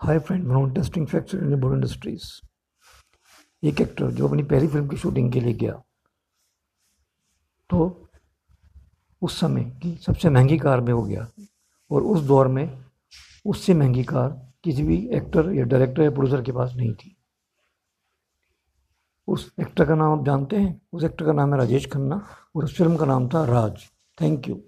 Hi friend one interesting fact in board industries एक actor जो अपनी पहली फ़िल्म की शूटिंग के लिए गया। तो उस समय की सबसे महँगी कार में हो गया और उस दौर में उससे महँगी कार किसी भी एक्टर या डायरेक्टर या प्रोड्यूसर के पास नहीं थी। उस एक्टर का नाम आप जानते हैं? उस एक्टर का नाम है राजेश खन्ना और उस फ़िल्म का नाम था राज। Thank you